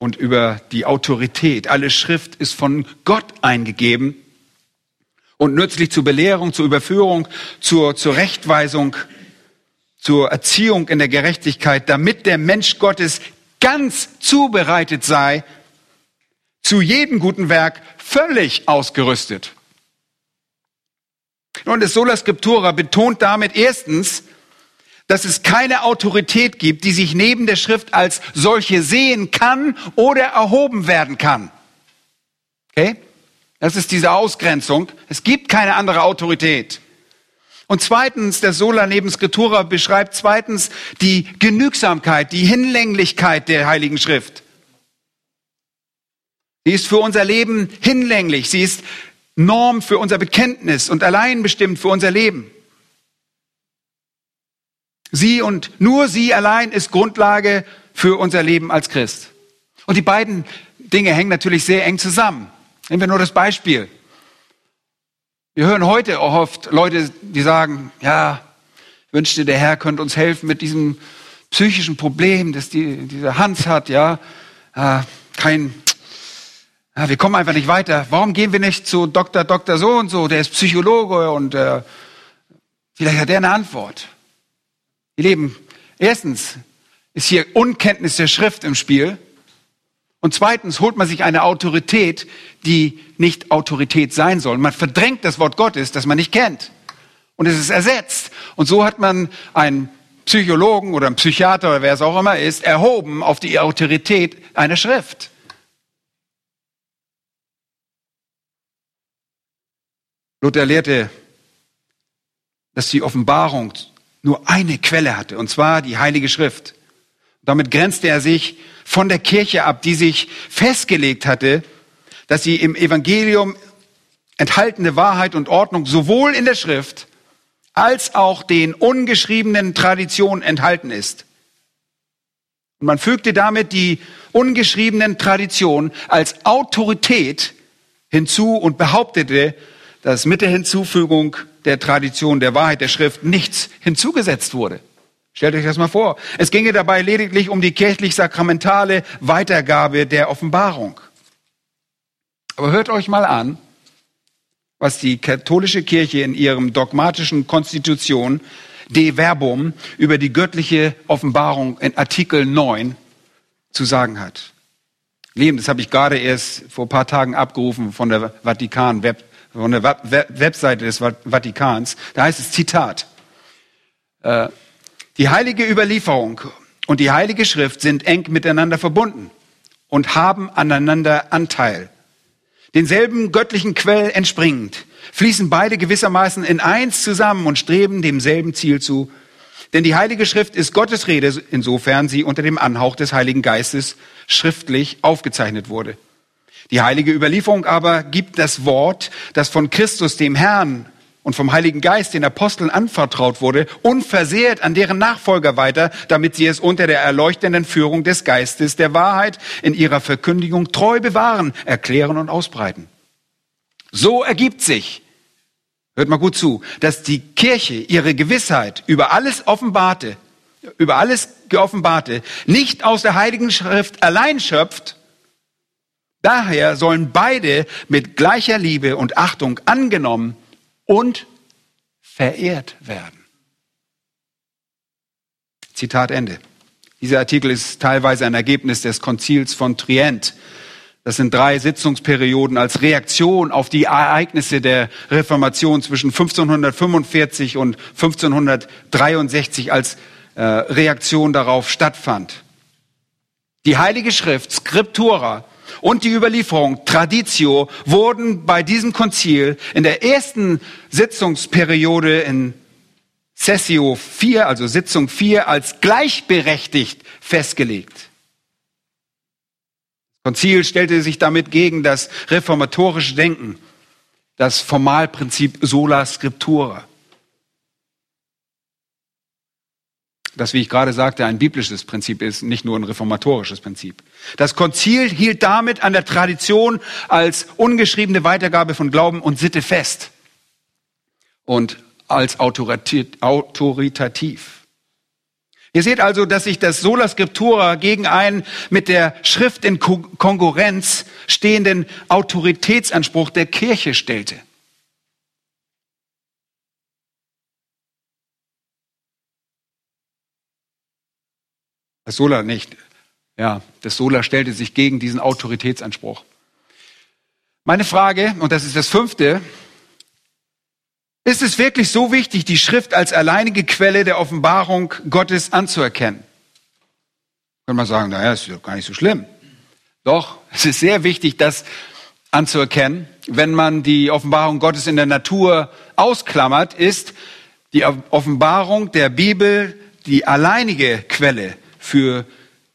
und über die Autorität. Alle Schrift ist von Gott eingegeben und nützlich zur Belehrung, zur Überführung, zur, zur Rechtweisung, zur Erziehung in der Gerechtigkeit, damit der Mensch Gottes ganz zubereitet sei, zu jedem guten Werk völlig ausgerüstet. Und das Sola Scriptura betont damit erstens, dass es keine Autorität gibt, die sich neben der Schrift als solche sehen kann oder erhoben werden kann. Okay? Das ist diese Ausgrenzung. Es gibt keine andere Autorität. Und zweitens, der Sola neben Scriptura beschreibt zweitens die Genügsamkeit, die Hinlänglichkeit der Heiligen Schrift. Sie ist für unser Leben hinlänglich. Sie ist Norm für unser Bekenntnis und allein bestimmt für unser Leben. Sie und nur sie allein ist Grundlage für unser Leben als Christ. Und die beiden Dinge hängen natürlich sehr eng zusammen. Nehmen wir nur das Beispiel. Wir hören heute oft Leute, die sagen, ja, wünschte der Herr könnte uns helfen mit diesem psychischen Problem, das die, diese Hans hat, ja, äh, kein, ja, wir kommen einfach nicht weiter. Warum gehen wir nicht zu Dr. Dr. so und so, der ist Psychologe und äh, vielleicht hat er eine Antwort. Ihr Lieben, erstens ist hier Unkenntnis der Schrift im Spiel. Und zweitens holt man sich eine Autorität, die nicht Autorität sein soll. Man verdrängt das Wort Gottes, das man nicht kennt. Und es ist ersetzt. Und so hat man einen Psychologen oder einen Psychiater oder wer es auch immer ist, erhoben auf die Autorität einer Schrift. Luther lehrte, dass die Offenbarung nur eine Quelle hatte, und zwar die Heilige Schrift. Damit grenzte er sich von der Kirche ab, die sich festgelegt hatte, dass sie im Evangelium enthaltene Wahrheit und Ordnung sowohl in der Schrift als auch den ungeschriebenen Traditionen enthalten ist. Und man fügte damit die ungeschriebenen Traditionen als Autorität hinzu und behauptete, dass mit der Hinzufügung der Tradition der Wahrheit der Schrift nichts hinzugesetzt wurde. Stellt euch das mal vor. Es ginge dabei lediglich um die kirchlich-sakramentale Weitergabe der Offenbarung. Aber hört euch mal an, was die katholische Kirche in ihrem dogmatischen Konstitution De Verbum über die göttliche Offenbarung in Artikel 9 zu sagen hat. Lieben, das habe ich gerade erst vor paar Tagen abgerufen von der Vatikan Web, von der Webseite des Vatikans. Da heißt es Zitat. Äh, die heilige Überlieferung und die heilige Schrift sind eng miteinander verbunden und haben aneinander Anteil. Denselben göttlichen Quell entspringend fließen beide gewissermaßen in eins zusammen und streben demselben Ziel zu. Denn die Heilige Schrift ist Gottes Rede, insofern sie unter dem Anhauch des Heiligen Geistes schriftlich aufgezeichnet wurde. Die heilige Überlieferung aber gibt das Wort, das von Christus, dem Herrn, und vom Heiligen Geist den Aposteln anvertraut wurde, unversehrt an deren Nachfolger weiter, damit sie es unter der erleuchtenden Führung des Geistes der Wahrheit in ihrer Verkündigung treu bewahren, erklären und ausbreiten. So ergibt sich, hört mal gut zu, dass die Kirche ihre Gewissheit über alles Offenbarte, über alles Geoffenbarte nicht aus der Heiligen Schrift allein schöpft, Daher sollen beide mit gleicher Liebe und Achtung angenommen und verehrt werden. Zitat Ende. Dieser Artikel ist teilweise ein Ergebnis des Konzils von Trient. Das sind drei Sitzungsperioden als Reaktion auf die Ereignisse der Reformation zwischen 1545 und 1563 als äh, Reaktion darauf stattfand. Die Heilige Schrift, Scriptura, und die Überlieferung, Traditio, wurden bei diesem Konzil in der ersten Sitzungsperiode in Sessio 4, also Sitzung 4, als gleichberechtigt festgelegt. Das Konzil stellte sich damit gegen das reformatorische Denken, das Formalprinzip sola scriptura. Das, wie ich gerade sagte, ein biblisches Prinzip ist, nicht nur ein reformatorisches Prinzip. Das Konzil hielt damit an der Tradition als ungeschriebene Weitergabe von Glauben und Sitte fest und als autoritativ. Ihr seht also, dass sich das Sola Scriptura gegen einen mit der Schrift in Konkurrenz stehenden Autoritätsanspruch der Kirche stellte. Das Sola nicht. Ja, das Sola stellte sich gegen diesen Autoritätsanspruch. Meine Frage, und das ist das fünfte, ist es wirklich so wichtig, die Schrift als alleinige Quelle der Offenbarung Gottes anzuerkennen? Kann man sagen, naja, ist doch gar nicht so schlimm. Doch, es ist sehr wichtig, das anzuerkennen. Wenn man die Offenbarung Gottes in der Natur ausklammert, ist die Offenbarung der Bibel die alleinige Quelle für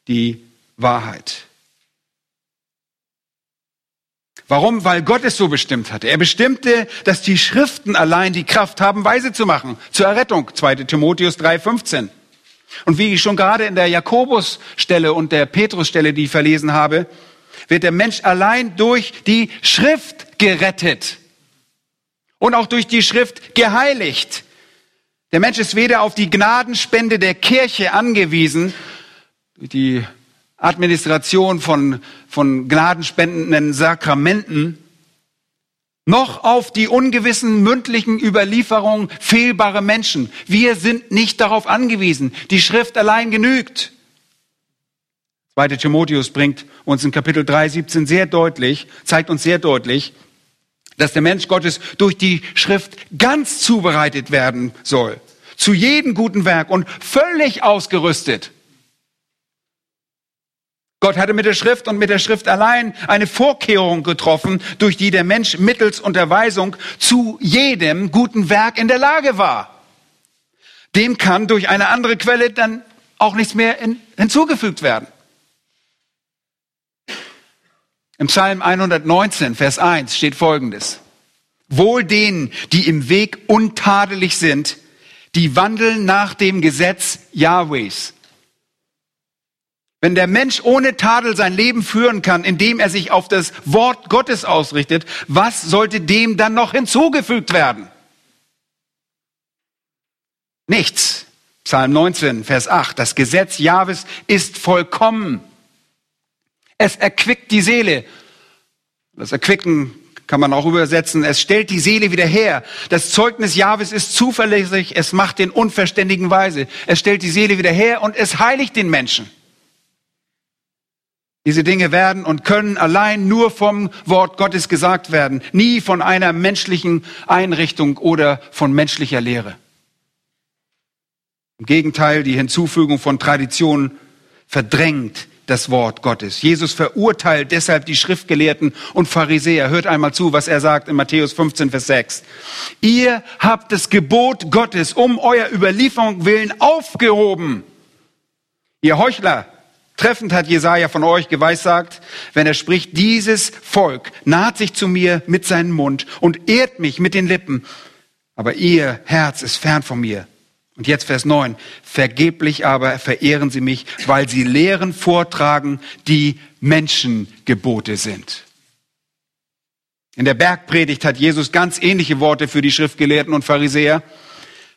die Wahrheit. Warum? Weil Gott es so bestimmt hatte. Er bestimmte, dass die Schriften allein die Kraft haben, weise zu machen, zur Errettung. 2. Timotheus 3,15. Und wie ich schon gerade in der Jakobus-Stelle und der Petrus-Stelle, die ich verlesen habe, wird der Mensch allein durch die Schrift gerettet und auch durch die Schrift geheiligt. Der Mensch ist weder auf die Gnadenspende der Kirche angewiesen, die Administration von, von gnadenspendenden Sakramenten, noch auf die ungewissen mündlichen Überlieferungen fehlbare Menschen. Wir sind nicht darauf angewiesen. Die Schrift allein genügt. 2. Timotheus bringt uns in Kapitel 3, 17 sehr deutlich, zeigt uns sehr deutlich, dass der Mensch Gottes durch die Schrift ganz zubereitet werden soll. Zu jedem guten Werk und völlig ausgerüstet. Gott hatte mit der Schrift und mit der Schrift allein eine Vorkehrung getroffen, durch die der Mensch mittels Unterweisung zu jedem guten Werk in der Lage war. Dem kann durch eine andere Quelle dann auch nichts mehr hinzugefügt werden. Im Psalm 119, Vers 1 steht Folgendes. Wohl denen, die im Weg untadelig sind, die wandeln nach dem Gesetz Yahwehs. Wenn der Mensch ohne Tadel sein Leben führen kann, indem er sich auf das Wort Gottes ausrichtet, was sollte dem dann noch hinzugefügt werden? Nichts. Psalm 19, Vers 8. Das Gesetz Jahwes ist vollkommen. Es erquickt die Seele. Das Erquicken kann man auch übersetzen. Es stellt die Seele wieder her. Das Zeugnis Jahwes ist zuverlässig. Es macht den Unverständigen weise. Es stellt die Seele wieder her und es heiligt den Menschen. Diese Dinge werden und können allein nur vom Wort Gottes gesagt werden, nie von einer menschlichen Einrichtung oder von menschlicher Lehre. Im Gegenteil, die Hinzufügung von Traditionen verdrängt das Wort Gottes. Jesus verurteilt deshalb die Schriftgelehrten und Pharisäer. Hört einmal zu, was er sagt in Matthäus 15, Vers 6. Ihr habt das Gebot Gottes um euer Überlieferung willen aufgehoben. Ihr Heuchler, treffend hat Jesaja von euch geweissagt, wenn er spricht, dieses Volk naht sich zu mir mit seinem Mund und ehrt mich mit den Lippen, aber ihr Herz ist fern von mir. Und jetzt Vers 9. Vergeblich aber verehren sie mich, weil sie Lehren vortragen, die Menschengebote sind. In der Bergpredigt hat Jesus ganz ähnliche Worte für die Schriftgelehrten und Pharisäer.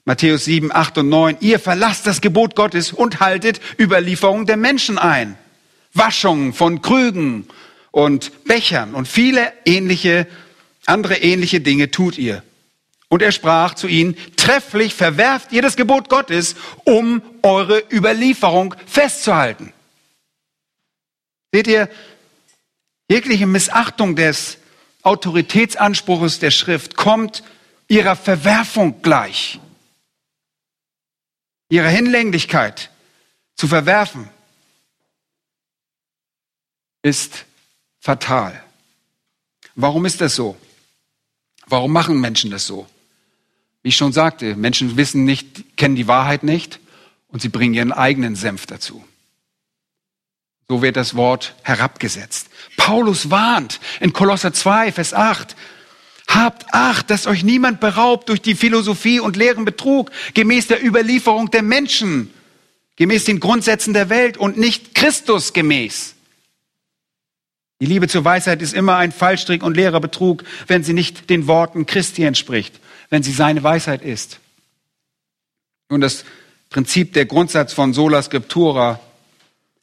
Matthäus 7, 8 und 9. Ihr verlasst das Gebot Gottes und haltet Überlieferung der Menschen ein. Waschungen von Krügen und Bechern und viele ähnliche, andere ähnliche Dinge tut ihr. Und er sprach zu ihnen, trefflich verwerft ihr das Gebot Gottes, um eure Überlieferung festzuhalten. Seht ihr, jegliche Missachtung des Autoritätsanspruches der Schrift kommt ihrer Verwerfung gleich. Ihre Hinlänglichkeit zu verwerfen ist fatal. Warum ist das so? Warum machen Menschen das so? Wie ich schon sagte, Menschen wissen nicht, kennen die Wahrheit nicht und sie bringen ihren eigenen Senf dazu. So wird das Wort herabgesetzt. Paulus warnt in Kolosser 2, Vers 8. Habt Acht, dass euch niemand beraubt durch die Philosophie und leeren Betrug, gemäß der Überlieferung der Menschen, gemäß den Grundsätzen der Welt und nicht Christus gemäß. Die Liebe zur Weisheit ist immer ein Fallstrick und leerer Betrug, wenn sie nicht den Worten Christi entspricht wenn sie seine Weisheit ist. Und das Prinzip, der Grundsatz von Sola Scriptura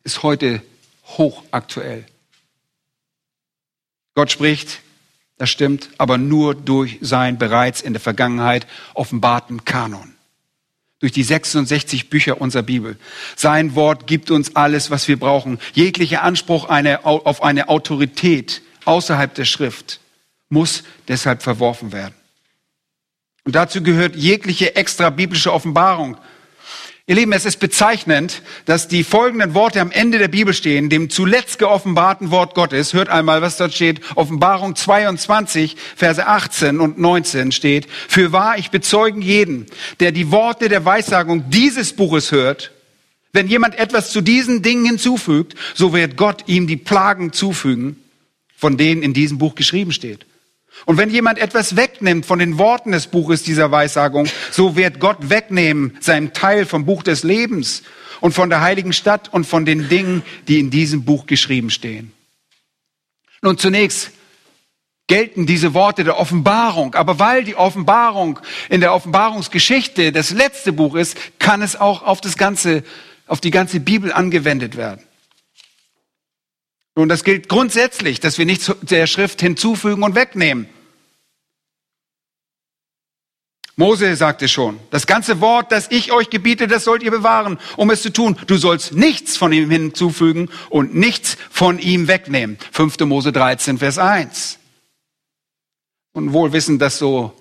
ist heute hochaktuell. Gott spricht, das stimmt, aber nur durch sein bereits in der Vergangenheit offenbarten Kanon. Durch die 66 Bücher unserer Bibel. Sein Wort gibt uns alles, was wir brauchen. Jeglicher Anspruch eine, auf eine Autorität außerhalb der Schrift muss deshalb verworfen werden. Und dazu gehört jegliche extra biblische Offenbarung. Ihr Lieben, es ist bezeichnend, dass die folgenden Worte am Ende der Bibel stehen, dem zuletzt geoffenbarten Wort Gottes. Hört einmal, was dort steht. Offenbarung 22, Verse 18 und 19 steht. Für wahr, ich bezeugen jeden, der die Worte der Weissagung dieses Buches hört. Wenn jemand etwas zu diesen Dingen hinzufügt, so wird Gott ihm die Plagen zufügen, von denen in diesem Buch geschrieben steht. Und wenn jemand etwas wegnimmt von den Worten des Buches dieser Weissagung, so wird Gott wegnehmen seinen Teil vom Buch des Lebens und von der heiligen Stadt und von den Dingen, die in diesem Buch geschrieben stehen. Nun zunächst gelten diese Worte der Offenbarung, aber weil die Offenbarung in der Offenbarungsgeschichte das letzte Buch ist, kann es auch auf das ganze, auf die ganze Bibel angewendet werden. Und das gilt grundsätzlich, dass wir nichts der Schrift hinzufügen und wegnehmen. Mose sagte schon, das ganze Wort, das ich euch gebiete, das sollt ihr bewahren, um es zu tun. Du sollst nichts von ihm hinzufügen und nichts von ihm wegnehmen. 5. Mose 13, Vers 1. Und wohl wissen, dass so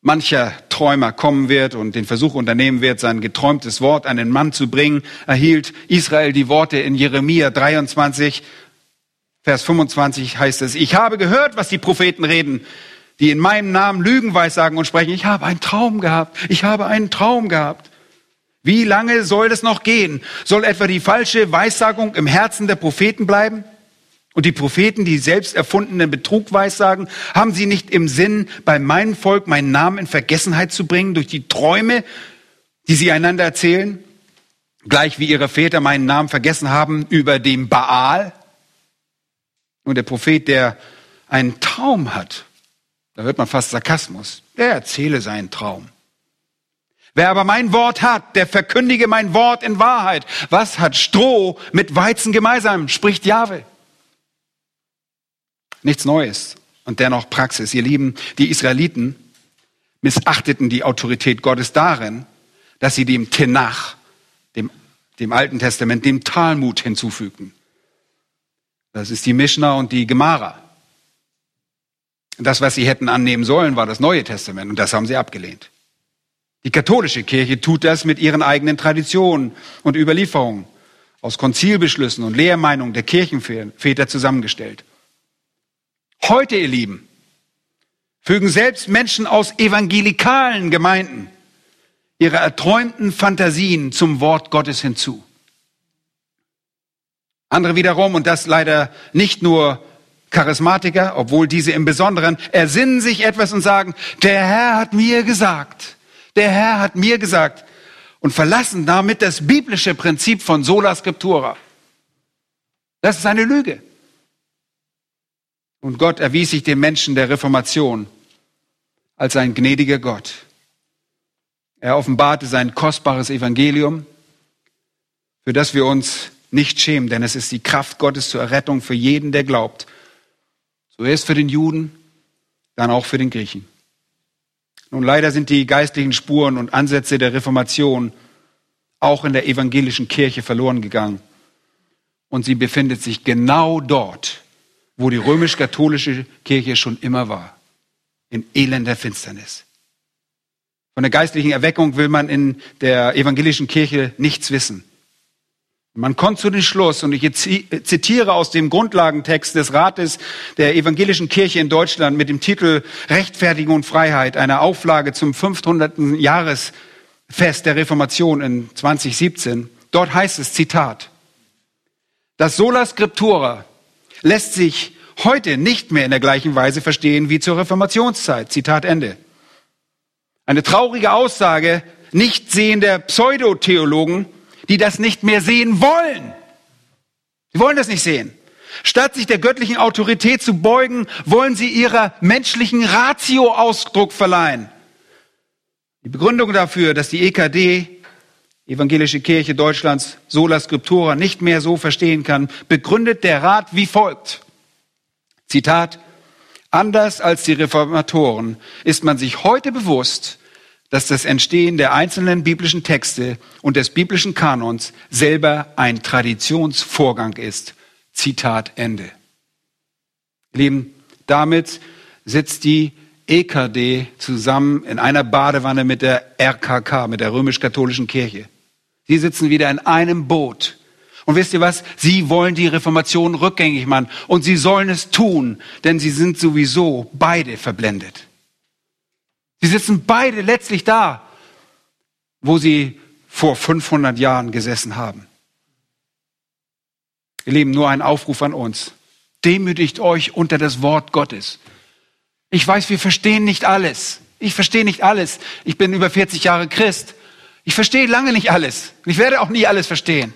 mancher Träumer kommen wird und den Versuch unternehmen wird, sein geträumtes Wort an den Mann zu bringen, erhielt Israel die Worte in Jeremia 23, Vers 25 heißt es, ich habe gehört, was die Propheten reden die in meinem Namen Lügen weissagen und sprechen, ich habe einen Traum gehabt, ich habe einen Traum gehabt. Wie lange soll das noch gehen? Soll etwa die falsche Weissagung im Herzen der Propheten bleiben? Und die Propheten, die selbst erfundenen Betrug weissagen, haben sie nicht im Sinn, bei meinem Volk meinen Namen in Vergessenheit zu bringen durch die Träume, die sie einander erzählen? Gleich wie ihre Väter meinen Namen vergessen haben über dem Baal? Und der Prophet, der einen Traum hat, da hört man fast Sarkasmus. Er erzähle seinen Traum. Wer aber mein Wort hat, der verkündige mein Wort in Wahrheit. Was hat Stroh mit Weizen gemeinsam, spricht Jahwe. Nichts Neues und dennoch Praxis. Ihr Lieben, die Israeliten missachteten die Autorität Gottes darin, dass sie dem Tenach, dem, dem Alten Testament, dem Talmud hinzufügten. Das ist die Mishnah und die Gemara. Das, was sie hätten annehmen sollen, war das Neue Testament und das haben sie abgelehnt. Die katholische Kirche tut das mit ihren eigenen Traditionen und Überlieferungen aus Konzilbeschlüssen und Lehrmeinungen der Kirchenväter zusammengestellt. Heute, ihr Lieben, fügen selbst Menschen aus evangelikalen Gemeinden ihre erträumten Fantasien zum Wort Gottes hinzu. Andere wiederum, und das leider nicht nur Charismatiker, obwohl diese im Besonderen ersinnen sich etwas und sagen, der Herr hat mir gesagt, der Herr hat mir gesagt und verlassen damit das biblische Prinzip von sola scriptura. Das ist eine Lüge. Und Gott erwies sich den Menschen der Reformation als ein gnädiger Gott. Er offenbarte sein kostbares Evangelium, für das wir uns nicht schämen, denn es ist die Kraft Gottes zur Errettung für jeden, der glaubt. Zuerst für den Juden, dann auch für den Griechen. Nun leider sind die geistlichen Spuren und Ansätze der Reformation auch in der evangelischen Kirche verloren gegangen. Und sie befindet sich genau dort, wo die römisch-katholische Kirche schon immer war, in elender Finsternis. Von der geistlichen Erweckung will man in der evangelischen Kirche nichts wissen. Man kommt zu dem Schluss, und ich zitiere aus dem Grundlagentext des Rates der Evangelischen Kirche in Deutschland mit dem Titel Rechtfertigung und Freiheit, einer Auflage zum 500. Jahresfest der Reformation in 2017. Dort heißt es, Zitat, das Sola Scriptura lässt sich heute nicht mehr in der gleichen Weise verstehen wie zur Reformationszeit. Zitat Ende. Eine traurige Aussage nicht sehender Pseudotheologen, die das nicht mehr sehen wollen. Sie wollen das nicht sehen. Statt sich der göttlichen Autorität zu beugen, wollen sie ihrer menschlichen Ratio Ausdruck verleihen. Die Begründung dafür, dass die EKD, Evangelische Kirche Deutschlands, Sola Scriptura, nicht mehr so verstehen kann, begründet der Rat wie folgt. Zitat, anders als die Reformatoren ist man sich heute bewusst, dass das Entstehen der einzelnen biblischen Texte und des biblischen Kanons selber ein Traditionsvorgang ist. Zitat Ende. Lieben, damit sitzt die EKD zusammen in einer Badewanne mit der RKK, mit der römisch-katholischen Kirche. Sie sitzen wieder in einem Boot. Und wisst ihr was? Sie wollen die Reformation rückgängig machen. Und sie sollen es tun, denn sie sind sowieso beide verblendet. Sie sitzen beide letztlich da, wo sie vor 500 Jahren gesessen haben. Ihr Lieben, nur ein Aufruf an uns. Demütigt euch unter das Wort Gottes. Ich weiß, wir verstehen nicht alles. Ich verstehe nicht alles. Ich bin über 40 Jahre Christ. Ich verstehe lange nicht alles. Ich werde auch nie alles verstehen.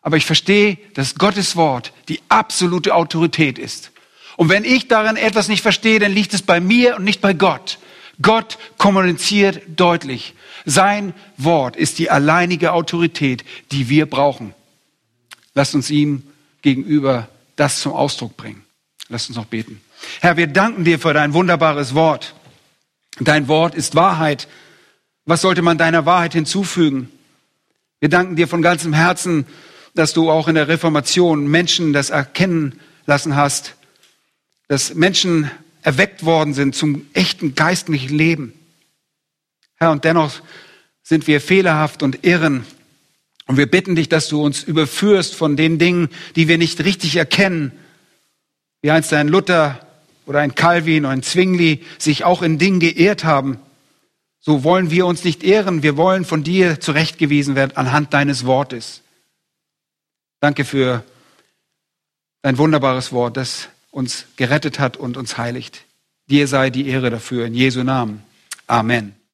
Aber ich verstehe, dass Gottes Wort die absolute Autorität ist. Und wenn ich darin etwas nicht verstehe, dann liegt es bei mir und nicht bei Gott. Gott kommuniziert deutlich. Sein Wort ist die alleinige Autorität, die wir brauchen. Lasst uns ihm gegenüber das zum Ausdruck bringen. Lasst uns noch beten. Herr, wir danken dir für dein wunderbares Wort. Dein Wort ist Wahrheit Was sollte man deiner Wahrheit hinzufügen? Wir danken dir von ganzem Herzen, dass du auch in der Reformation Menschen das erkennen lassen hast, dass Menschen erweckt worden sind zum echten geistlichen Leben. Herr, und dennoch sind wir fehlerhaft und irren. Und wir bitten dich, dass du uns überführst von den Dingen, die wir nicht richtig erkennen. Wie einst ein Luther oder ein Calvin oder ein Zwingli sich auch in Dingen geehrt haben. So wollen wir uns nicht ehren. Wir wollen von dir zurechtgewiesen werden anhand deines Wortes. Danke für dein wunderbares Wort, das uns gerettet hat und uns heiligt. Dir sei die Ehre dafür in Jesu Namen. Amen.